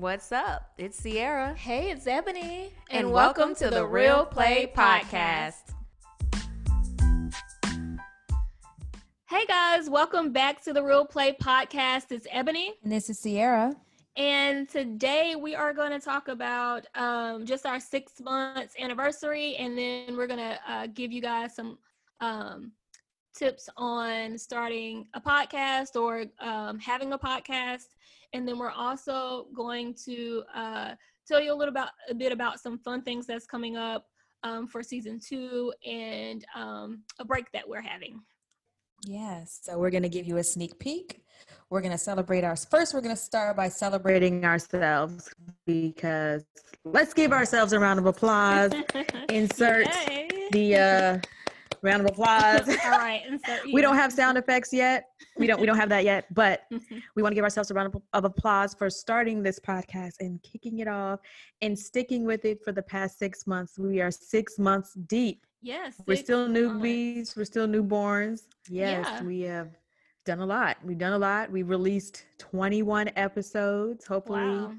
What's up? It's Sierra. Hey, it's Ebony. And, welcome, to the Real Play Podcast. Hey guys, welcome back to the Real Play Podcast. It's Ebony. And this is Sierra. And today we are going to talk about um, just our six months anniversary. And then we're going to uh, give you guys some um, tips on starting a podcast or um, having a podcast. And then we're also going to uh, tell you a little about a bit about some fun things that's coming up um, for season two and um, a break that we're having. Yes. So we're going to give you a sneak peek. We're going to celebrate our first. We're going to start by celebrating ourselves because let's give ourselves a round of applause. Insert Yay. the uh, round of applause. All right. We don't have sound effects yet. We don't. We don't have that yet. But mm-hmm. we want to give ourselves a round of, applause for starting this podcast and kicking it off and sticking with it for the past six months. We are six months deep. yes. We're still months. newbies. We're still newborns. Yes, Yeah. we have done a lot. We've done a lot. We released 21 episodes. Hopefully, Wow.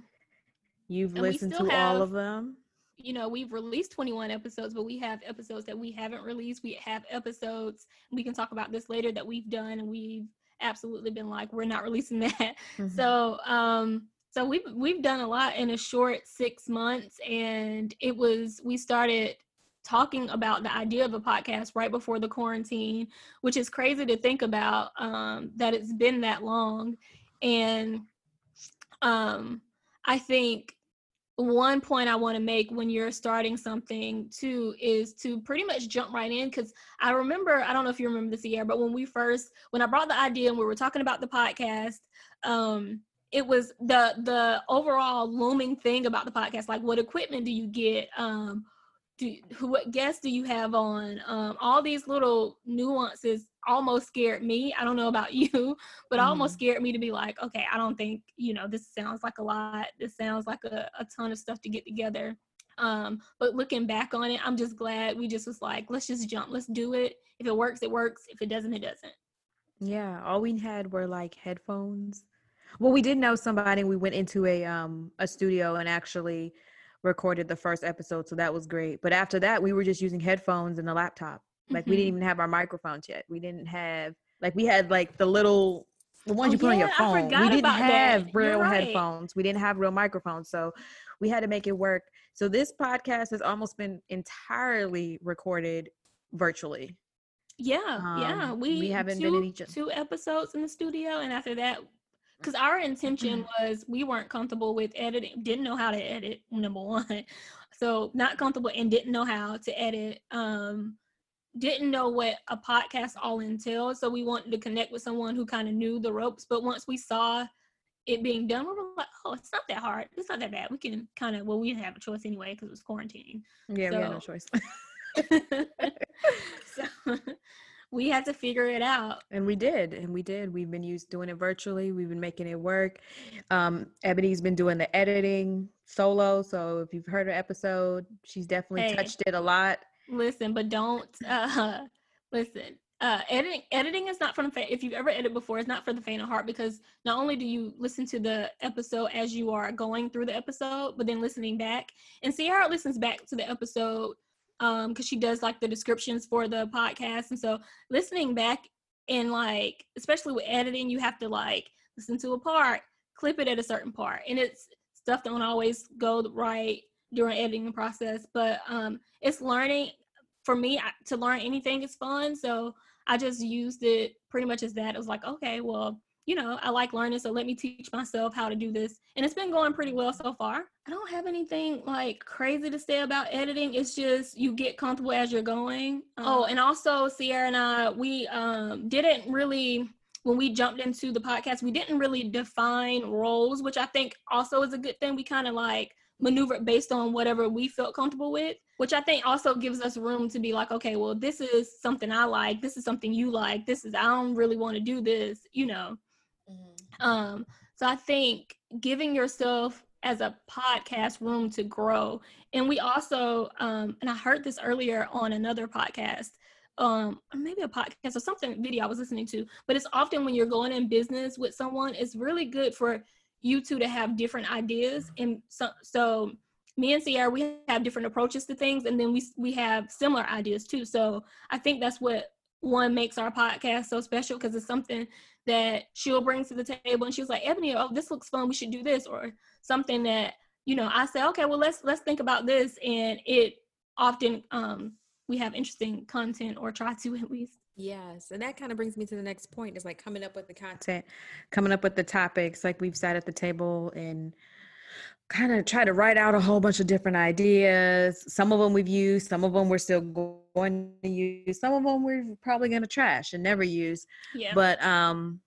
you've And listened to all of them. You know, we've released 21 episodes, but we have episodes that we haven't released. We have episodes, we can talk about this later, that we've done and we've absolutely been like, we're not releasing that. Mhm. So, um, so we've we've done a lot in a short six months, and it was we started talking about the idea of a podcast right before the quarantine, which is crazy to think about um, that it's been that long, and um, I think one point I want to make when you're starting something too is to pretty much jump right in because I remember I don't know if you remember this year, but when we first when I brought the idea and we were talking about the podcast, um, it was the the overall looming thing about the podcast, like what equipment do you get, um, do who what guests do you have on, um, all these little nuances almost scared me. I don't know about you, but almost scared me to be like, okay, I don't think, you know, this sounds like a lot. This sounds like a, a ton of stuff to get together. Um, but looking back on it, I'm just glad we just was like, let's just jump, let's do it. If it works, it works. If it doesn't, it doesn't. Yeah, all we had were like headphones. Well, we did know somebody. We went into a um a studio and actually recorded the first episode, so that was great. But after that, we were just using headphones and a laptop. Like we Mhm. didn't even have our microphones yet. We didn't have like we had like the little the ones Oh, you put on your phone. We didn't about that. have real right. headphones. We didn't have real microphones, so we had to make it work. So this podcast has almost been entirely recorded virtually. Yeah, yeah. Um, We we haven't two, been in each- two episodes in the studio, and after that, because our intention Mm-hmm. was we weren't comfortable with editing, didn't know how to edit. Number one, so not comfortable and didn't know how to edit. Um, didn't know what a podcast all entailed, so we wanted to connect with someone who kind of knew the ropes. But once we saw it being done, we were like, "Oh, it's not that hard. It's not that bad. We can kind of well, we didn't have a choice anyway because it was quarantine." Yeah, we had no choice. so we had to figure it out. And we did, and we did. We've been used doing it virtually. We've been making it work. Um, Ebony's been doing the editing solo. So if you've heard her episode, she's definitely Hey. touched it a lot. Listen, but don't uh listen. Uh editing editing is not for the faint if you've ever edited before, it's not for the faint of heart because not only do you listen to the episode as you are going through the episode, but then listening back. And Sierra listens back to the episode um because she does like the descriptions for the podcast. And so listening back and like especially with editing, you have to like listen to a part, clip it at a certain part. And it's stuff that don't always go right during editing process, but um it's learning for me I- to learn anything is fun. So I just used it pretty much as that. It was like, okay, well, you know, I like learning, so let me teach myself how to do this. And it's been going pretty well so far. I don't have anything like crazy to say about editing. It's just you get comfortable as you're going. oh, and also Sierra and I, we um didn't really when we jumped into the podcast, we didn't really define roles, which I think also is a good thing. We kind of like maneuvered based on whatever we felt comfortable with, which I think also gives us room to be like, okay, well, this is something I like. This is something you like. This is, I don't really want to do this, you know. Um, so I think giving yourself as a podcast room to grow. And we also, um, and I heard this earlier on another podcast, um, maybe a podcast or something video I was listening to, but it's often when you're going in business with someone, it's really good for you two to have different ideas, and so so me and Sierra we have different approaches to things, and then we we have similar ideas too. So I think that's what one makes our podcast so special because it's something that she'll bring to the table, and she was like, Ebony, oh, this looks fun. We should do this, or something that you know I say, okay, well let's let's think about this, and it often um we have interesting content or try to at least. Yes. And that kind of brings me to the next point is like coming up with the content, coming up with the topics. Like we've sat at the table and kind of try to write out a whole bunch of different ideas. Some of them we've used, some of them we're still going to use, some of them we're probably going to trash and never use. Yeah. But um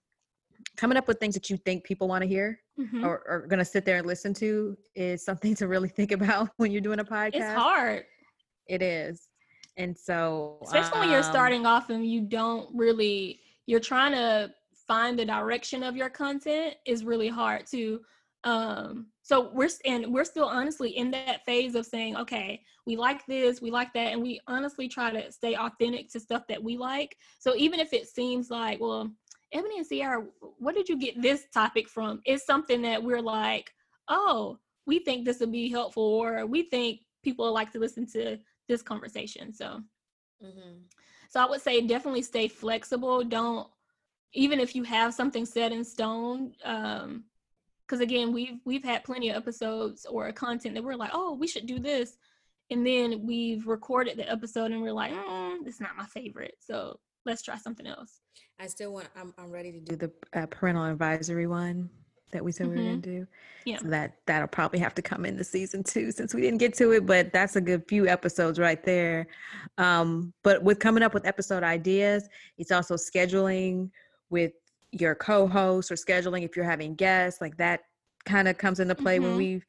coming up with things that you think people want to hear Mhm. or are going to sit there and listen to is something to really think about when you're doing a podcast. it's hard. It is. And so especially when you're um, starting off and you don't really you're trying to find the direction of your content is really hard to um so we're and we're still honestly in that phase of saying okay we like this we like that and we honestly try to stay authentic to stuff that we like so even if it seems like well ebony and sierra what did you get this topic from it's something that we're like oh we think this would be helpful or we think people like to listen to this conversation so mhm. so I would say definitely stay flexible. Don't even if you have something set in stone. Um, because again, we've we've had plenty of episodes or content that we're like, oh, we should do this, and then we've recorded the episode and we're like, mm, is not my favorite. So let's try something else. I still want. I'm I'm ready to do the uh, parental advisory one that we said we were going to do. Yeah. So that that'll probably have to come in the season two since we didn't get to it, but that's a good few episodes right there. Um, but with coming up with episode ideas, it's also scheduling with your co-host or scheduling if you're having guests, like that kind of comes into play when Mhm. we've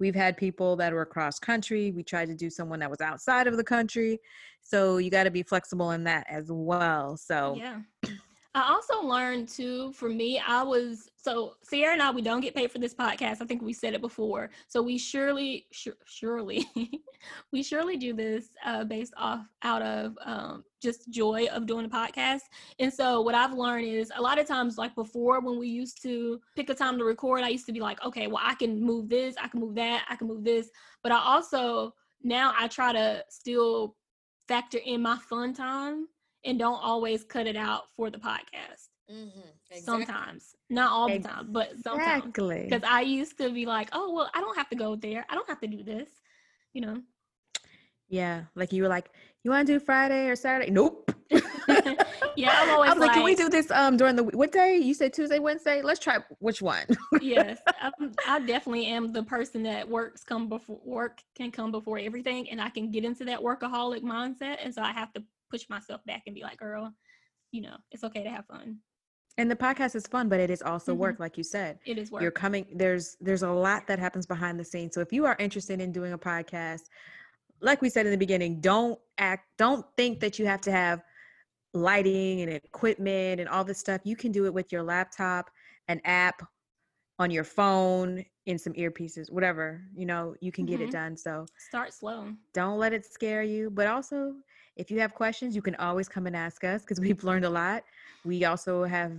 we've had people that were across country. We tried to do someone that was outside of the country. So you got to be flexible in that as well. So Yeah. I also learned too, for me, I was so Sierra and I, we don't get paid for this podcast. I think we said it before. So we surely, su- surely, we surely do this uh, based off out of um, just joy of doing a podcast. And so what I've learned is a lot of times, like before, when we used to pick a time to record, I used to be like, okay, well, I can move this, I can move that, I can move this. But I also now I try to still factor in my fun time and don't always cut it out for the podcast. Sometimes, not all the time, but sometimes. Exactly. Because I used to be like, oh, well, I don't have to go there. I don't have to do this. You know? Yeah, like you were like, you want to do Friday or Saturday? Nope. Yeah, I'm always I was like, can we do this um during the week? What day? You said Tuesday, Wednesday. Let's try which one. yes, I'm, I definitely am the person that works come before work can come before everything, and I can get into that workaholic mindset, and so I have to push myself back and be like, girl, you know, it's okay to have fun. and the podcast is fun, but it is also Mhm. work, like you said. It is work. You're coming. There's there's a lot that happens behind the scenes. So if you are interested in doing a podcast, like we said in the beginning, don't act. Don't think that you have to have lighting and equipment and all this stuff. You can do it with your laptop, an app on your phone, in some earpieces, whatever. You know, you can get it Mhm. done. So Start slow. don't let it scare you but also if you have questions you can always come and ask us because we've learned a lot we also have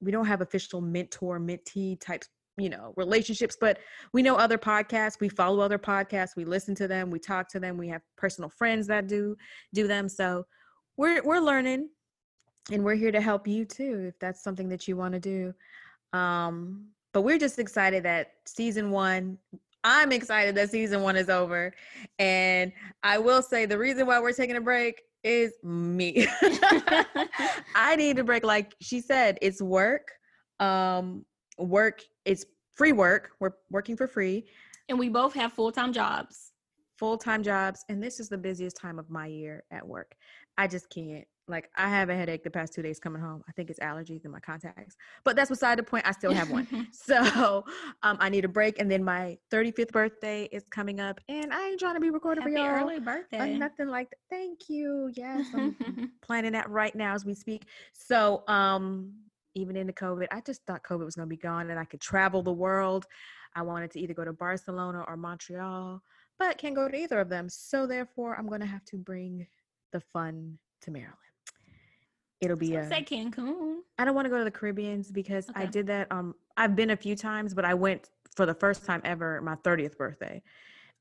we don't have official mentor mentee types you know relationships but we know other podcasts we follow other podcasts we listen to them we talk to them we have personal friends that do do them so we're we're learning and we're here to help you too if that's something that you want to do um but we're just excited that season one i'm excited that season one is over and i will say the reason why we're taking a break is me i need a break like she said it's work um work it's free work we're working for free and we both have full time jobs. Full-time jobs and this is the busiest time of my year at work. I just can't like i have a headache the past two days coming home. I think it's allergies in my contacts but that's beside the point i still have one. So um, i need a break and then my 35th birthday is coming up and i ain't trying to be recorded Happy for y'all early or birthday. nothing like that thank you yes i'm planning that right now as we speak. So um even into covid i just thought covid was going to be gone and i could travel the world. I wanted to either go to barcelona or montreal but can't go to either of them so therefore i'm going to have to bring the fun to maryland it'll be a say Cancun. I don't want to go to the Caribbeans because I did that. Um, I've been a few times, but I went for the first time ever my 30th birthday.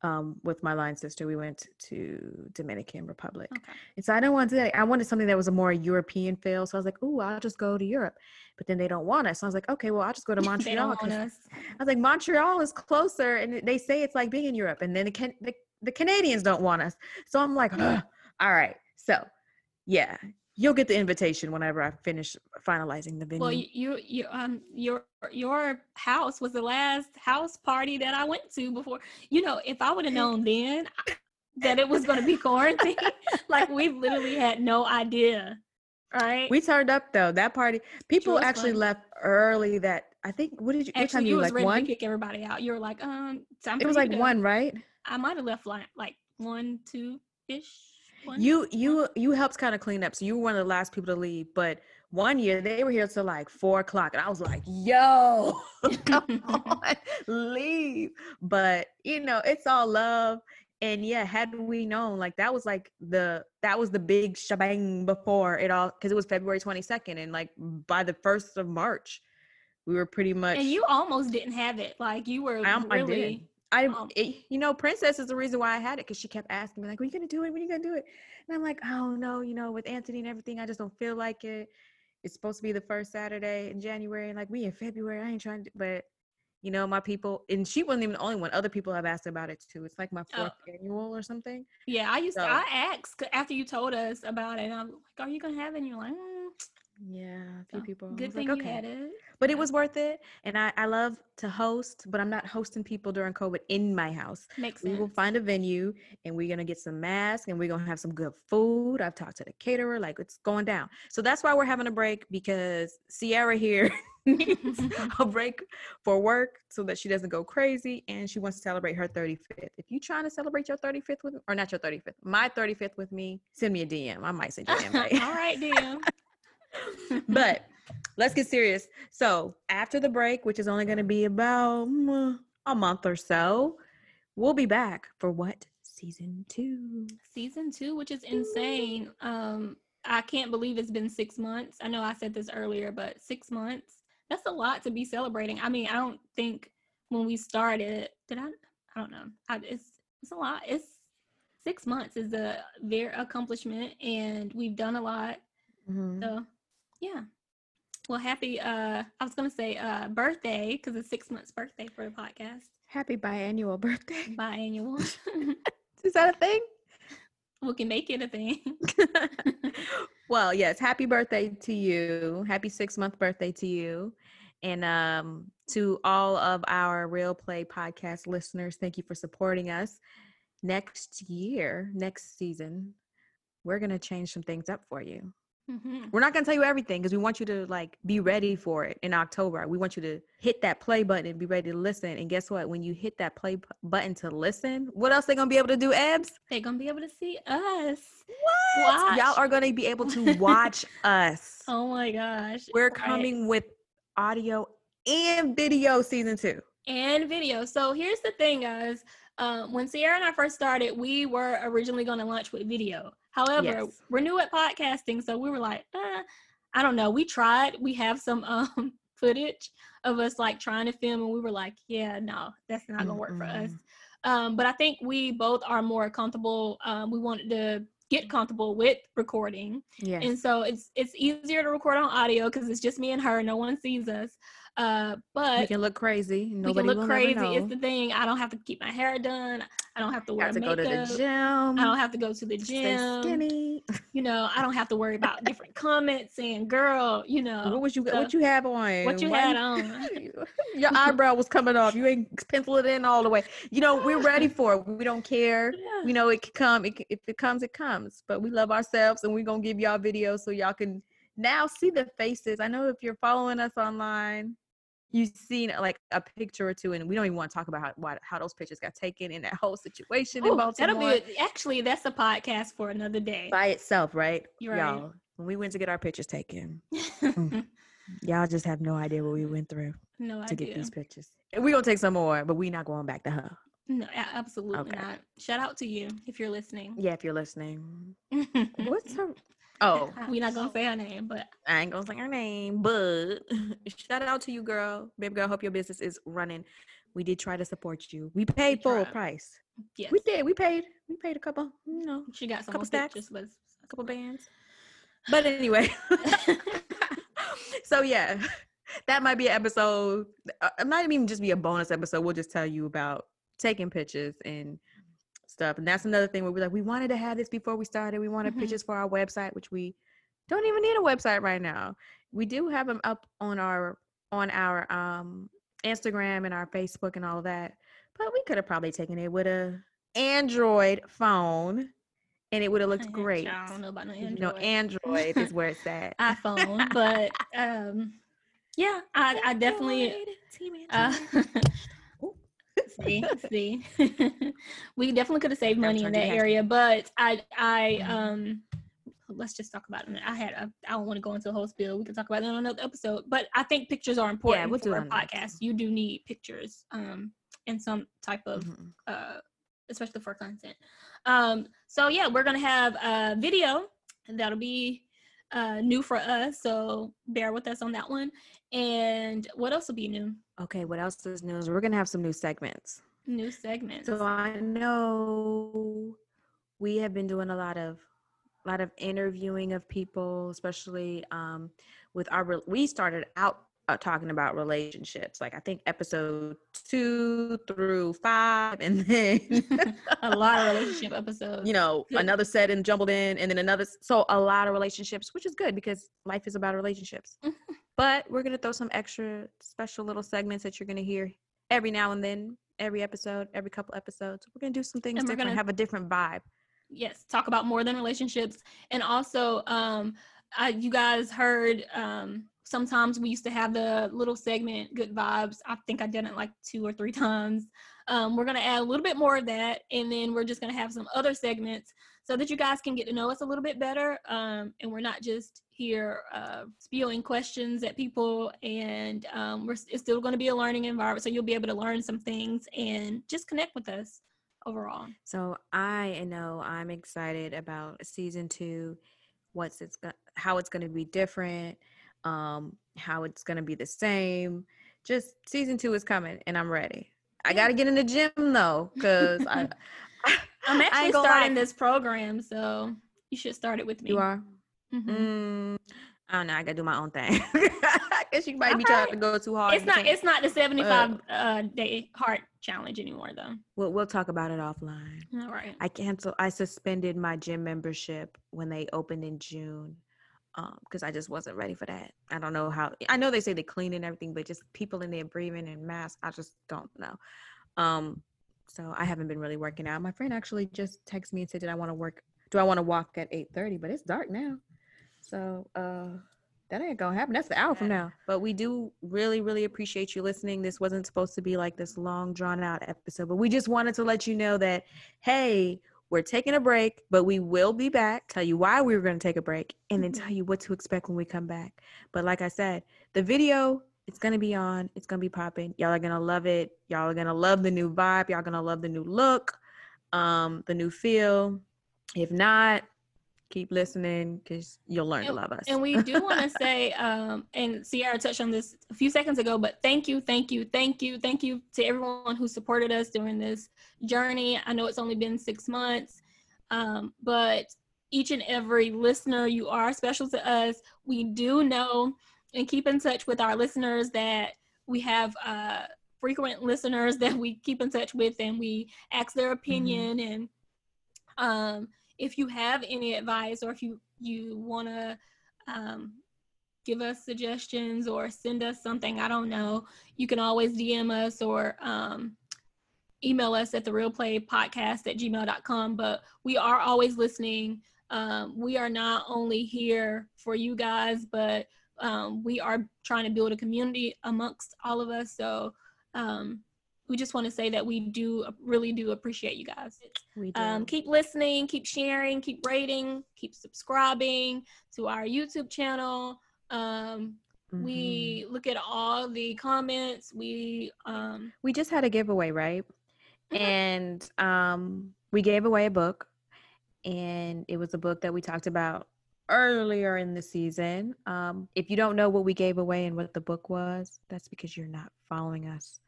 Um, with my line sister, we went to Dominican Republic. Okay. And so I didn't want to do that. I wanted something that was a more European feel. So I was like, "Ooh, I'll just go to Europe." But then they don't want us. So I was like, "Okay, well, I'll just go to they Montreal." don't want 'cause us. I was like, Montreal is closer, and they say it's like being in Europe, and then the can- the, the Canadians don't want us. So I'm like, all right. So yeah, you'll get the invitation whenever I finish finalizing the venue. Well, you, you, um, your, your house was the last house party that I went to before. You know, if I would have known then that it was going to be quarantine, like we literally had no idea, right? we turned up though. That party, people actually fun. left early. That I think. What did you? what time Actually, you you was like ready one? to kick everybody out. You were like, um, time It was like one, right? I might have left like like one, two ish. You you you helped kind of clean up, so you were one of the last people to leave. But one year they were here till like four o'clock, and I was like, "Yo, come on, leave!" But you know, it's all love. And yeah, had we known, like that was like the that was the big shebang before it all, because it was February twenty second, and like by the first of March, we were pretty much. and you almost didn't have it. Like you were I really. did. I, um, it- you know, Princess is the reason why I had it because she kept asking me like, "When you gonna do it? When you gonna do it?" And I'm like, "Oh no, you know, with Anthony and everything, I just don't feel like it. It's supposed to be the first Saturday in January, and like we in February. I ain't trying to, but you know, my people, and she wasn't even the only one. Other people have asked about it too. It's like my Oh. fourth annual or something. Yeah, I used to. I asked after you told us about it. And I'm like, "Are you gonna have it?" And you're like, mm, Yeah, a few so people. Good thing like, you okay. had it. But it was worth it, and I I love to host, but I'm not hosting people during COVID in my house. Makes sense. We will find a venue and we're gonna get some masks and we're gonna have some good food. I've talked to the caterer, like it's going down. So that's why we're having a break because Sierra here needs a break for work so that she doesn't go crazy and she wants to celebrate her 35th. If you're trying to celebrate your 35th with or not your 35th, my 35th with me, send me a DM. I might send you an invite. All right, DM. But let's get serious. So after the break, which is only going to be about mm, a month or so, we'll be back for what season two? season two, which is insane. Um, I can't believe it's been six months. I know I said this earlier, but six months, that's a lot to be celebrating. I mean, I don't think when we started, did I? I don't know. I, it's it's a lot. It's six months is a very accomplishment, and we've done a lot. Mhm. So, yeah. Well, happy. Uh, I was gonna say uh birthday because it's six months birthday for the podcast. Happy biannual birthday. Biannual. Is that a thing? we can make it a thing. well, yes, happy birthday to you. Happy six month birthday to you. And um, to all of our Real Play podcast listeners, thank you for supporting us. Next year, next season, we're going to change some things up for you. Mhm. We're not going to tell you everything because we want you to like be ready for it in October. We want you to hit that play button and be ready to listen. And guess what? When you hit that play bu- button to listen, what else they going to be able to do, Ebs? They're gonna be able to see us. What? Y'all are going to be able to watch us. Oh my gosh. We're Right. coming with audio and video season two. and video. So here's the thing, guys. Um, when Sierra and I first started, we were originally going to launch with video. However, Yes. we're new at podcasting, so we were like, uh, I don't know. We tried. We have some um footage of us like trying to film, and we were like, yeah, no, that's not gonna work for us. Um, but I think we both are more comfortable. Um, we wanted to get comfortable with recording. Yes. and so it's it's easier to record on audio because it's just me and her no one sees us uh we can look crazy. we can look crazy it's the thing i don't have to keep my hair done i don't have to wear have to go to the gym. i don't have to go to the stay gym skinny. you know i don't have to worry about different comments saying girl you know." what was you? so- what you have on? what you Why had you- on Your eyebrow was coming off. You ain't pencil it in all the way. You know we're ready for it. We don't care. Yeah. You know it can come. It, if it comes, it comes. But we love ourselves, and we're gonna give y'all videos so y'all can now see the faces. I know if you're following us online, you've seen like a picture or two, and we don't even want to talk about how why, how those pictures got taken in that whole situation in Baltimore that'll be actually that's a podcast for another day by itself, right? You're right. Y'all, when we went to get our pictures taken, Mm. y'all just have no idea what we went through no to get these pictures. And we're gonna take some more, but we not going back to her. no absolutely Okay. not shout out to you if you're listening Yeah, if you're listening. What's her Oh, We're not gonna say her name, but I ain't gonna say her name, but shout out to you, girl. Baby girl, hope your business is running. We did try to support you. We paid full price. yes, We did. We paid. We paid a couple, you know, she got some couple stacks. pictures, but a couple bands. But anyway, so yeah, that might be an episode. uh, It might even just be a bonus episode. We'll just tell you about taking pictures and stuff. And that's another thing where we're like, we wanted to have this before we started. We wanted Mhm. pictures for our website, which we don't even need a website right now. We do have them up on our on our um Instagram and our Facebook and all of that. But we could have probably taken it with a Android phone and it would have looked great. I don't know about no Android. Know, Android is where it's at. iPhone, but um, yeah, I, I definitely. Uh. see, see, we definitely could have saved money in that area, but I, I, Mhm. um, let's just talk about it. I had, a, I don't want to go into a whole spiel. We can talk about it on another episode, but I think pictures are important we'll for a podcast. You do need pictures, um, and some type of Mhm. uh, especially for content. Um, so yeah, we're gonna have a video and that'll be uh, new for us. So bear with us on that one. And what else will be new? Okay, what else is news? We're gonna have some new segments. New segments. So I know we have been doing a lot of a lot of interviewing of people, especially um, with our. We started out uh, talking about relationships, like I think episode two through five, and then a lot of relationship episodes. you know another set and jumbled in, and then another. So a lot of relationships, which is good because life is about relationships. But we're gonna throw some extra special little segments that you're gonna hear every now and then, every episode, every couple episodes. We're gonna do some things And we're different, gonna- have a different vibe. yes talk about more than relationships and also um I, you guys heard um sometimes we used to have the little segment good vibes i think i did it like two or three times um, we're going to add a little bit more of that and then we're just going to have some other segments so that you guys can get to know us a little bit better um, and we're not just here uh, spewing questions at people and um, we're, it's still going to be a learning environment so you'll be able to learn some things and just connect with us overall So I know I'm excited about season two. What's it's how it's gonna be different, um, how it's gonna be the same. Just season two is coming, and I'm ready. I gotta get in the gym though, cause I. I'm actually gonna lie. starting this program, so you should start it with me. You are. Mhm. Mm, I don't know. I gotta do my own thing. I guess you might be trying to go too hard. It's not. It's not the 75 uh, day Hard challenge anymore, though. We'll we'll talk about it offline. All right. I canceled. I suspended my gym membership when they opened in June, um, because I just wasn't ready for that. I don't know how. I know they say they clean and everything, but just people in there breathing and masks. I just don't know. Um, so I haven't been really working out. My friend actually just texted me and said, "Did I want to work? Do I want to walk at eight thirty? But it's dark now, so uh, that ain't gonna happen. That's the hour from now. But we do really, really appreciate you listening. This wasn't supposed to be like this long, drawn out episode, but we just wanted to let you know that, hey, we're taking a break, but we will be back. Tell you why we were to take a break, and then Mhm. tell you what to expect when we come back. But like I said, the video it's to be on. It's to be popping. Y'all are to love it. Y'all are to love the new vibe. Y'all to love the new look, um, the new feel. If not, keep listening because you'll learn to love us. And we do want to say, um, and Sierra touched on this a few seconds ago, but thank you, thank you, thank you, thank you to everyone who supported us during this journey. I know it's only been six months, um, but each and every listener, you are special to us. We do know and keep in touch with our listeners that we have uh, frequent listeners that we keep in touch with and we ask their opinion and um, if you have any advice or if you you want to um, give us suggestions or send us something i don't know you can always dm us or um, email us at the real play podcast at gmail.com but we are always listening. Um, we are not only here for you guys but um, we are trying to build a community amongst all of us. So um, we just want to say that we do really do appreciate you guys we do. um, keep listening, keep sharing, keep rating, keep subscribing to our YouTube channel. Um, Mhm. We look at all the comments. We um, we just had a giveaway, right? Mhm. And um, we gave away a book, and it was a book that we talked about earlier in the season. Um, if you don't know what we gave away and what the book was, that's because you're not following us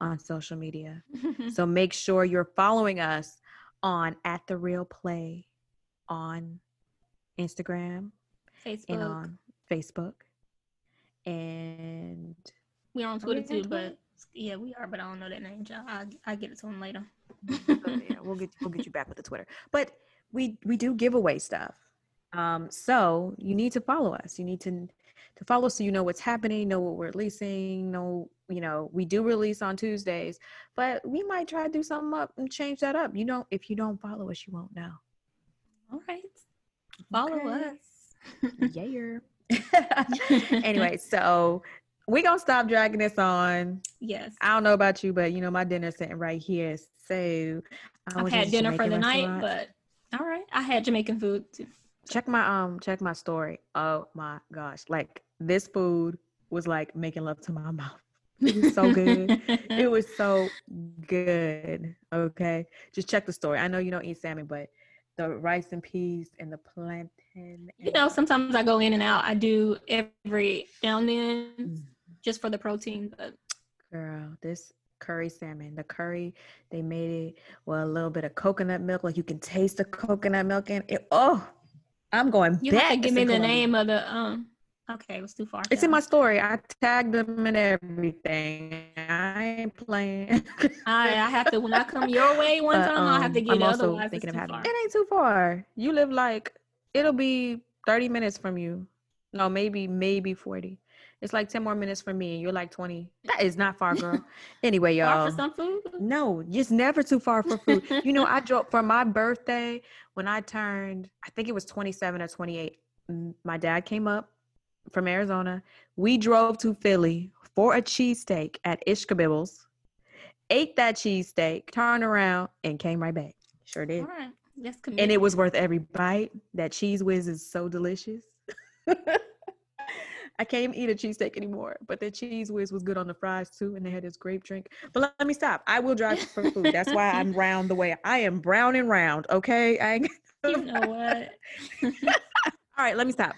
on social media. so make sure you're following us on at the real play on Instagram Facebook. and on Facebook. And We're on Twitter too, but yeah, we are. But I don't know that name, y'all. I I get it to him later. so, yeah, we'll get we'll get you back with the Twitter. But we we do giveaway stuff. Um, so you need to follow us. You need to to follow so you know what's happening, know what we're releasing, know you know we do release on Tuesdays, but we might try to do something up and change that up. You know, if you don't follow us, you won't know. All right, follow Okay. us. Yeah. anyway, so we gonna stop dragging this on. yes, I don't know about you, but you know my dinner's sitting right here. So I I've had dinner for the night, but all right, I had Jamaican food too. check my um check my story. Oh my gosh. Like this food was like making love to my mouth. It was so good. it was so good. Okay. Just check the story. I know you don't eat salmon, but the rice and peas and the plantain. you know, sometimes I go in and out. I do every now and then Mm. just for the protein, but Girl, this curry salmon, the curry, they made it with a little bit of coconut milk. Like you can taste the coconut milk in it. Oh, I'm going you back. have to give me the name of the um. Okay, it was too far. It's in my story. I tagged them and everything. I ain't playing. I, I have to when I come your way one But, time. I have to um, get I'm it. also Otherwise, it's thinking too of having far. it ain't too far. You live like it'll be 30 minutes from you. No, maybe maybe 40. It's like 10 more minutes from me, and you're like 20. That is not far, girl. anyway, y'all. Far for some food. No, just never too far for food. you know, I drove for my birthday when I turned, I think it was 27 or 28. My dad came up from Arizona. We drove to Philly for a cheesesteak at Ishkabibbles, ate that cheesesteak, turned around, and came right back. Sure did. All right, that's And it was worth every bite. That Cheez Whiz is so delicious. I can't even eat a cheesesteak anymore, but the Cheez Whiz was good on the fries too, and they had this grape drink. But let, let me stop. I will drive for food. That's why I'm round the way. I am brown and round. Okay. I you know what? All right. Let me stop.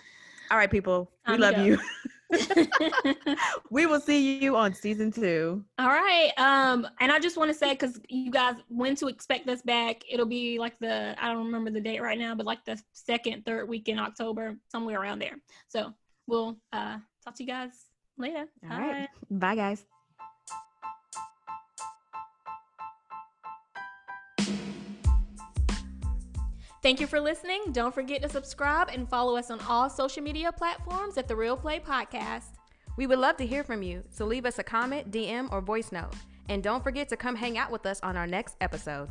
All right, people. We Time love go. you. we will see you on season two. All right. Um, and I just want to say because you guys when to expect us back. It'll be like the I don't remember the date right now, but like the second, third week in October, somewhere around there. So we'll uh talk to you guys later. All right. Bye, guys. Thank you for listening. Don't forget to subscribe and follow us on all social media platforms at The Real Play Podcast. We would love to hear from you, so leave us a comment, DM, or voice note. And don't forget to come hang out with us on our next episode.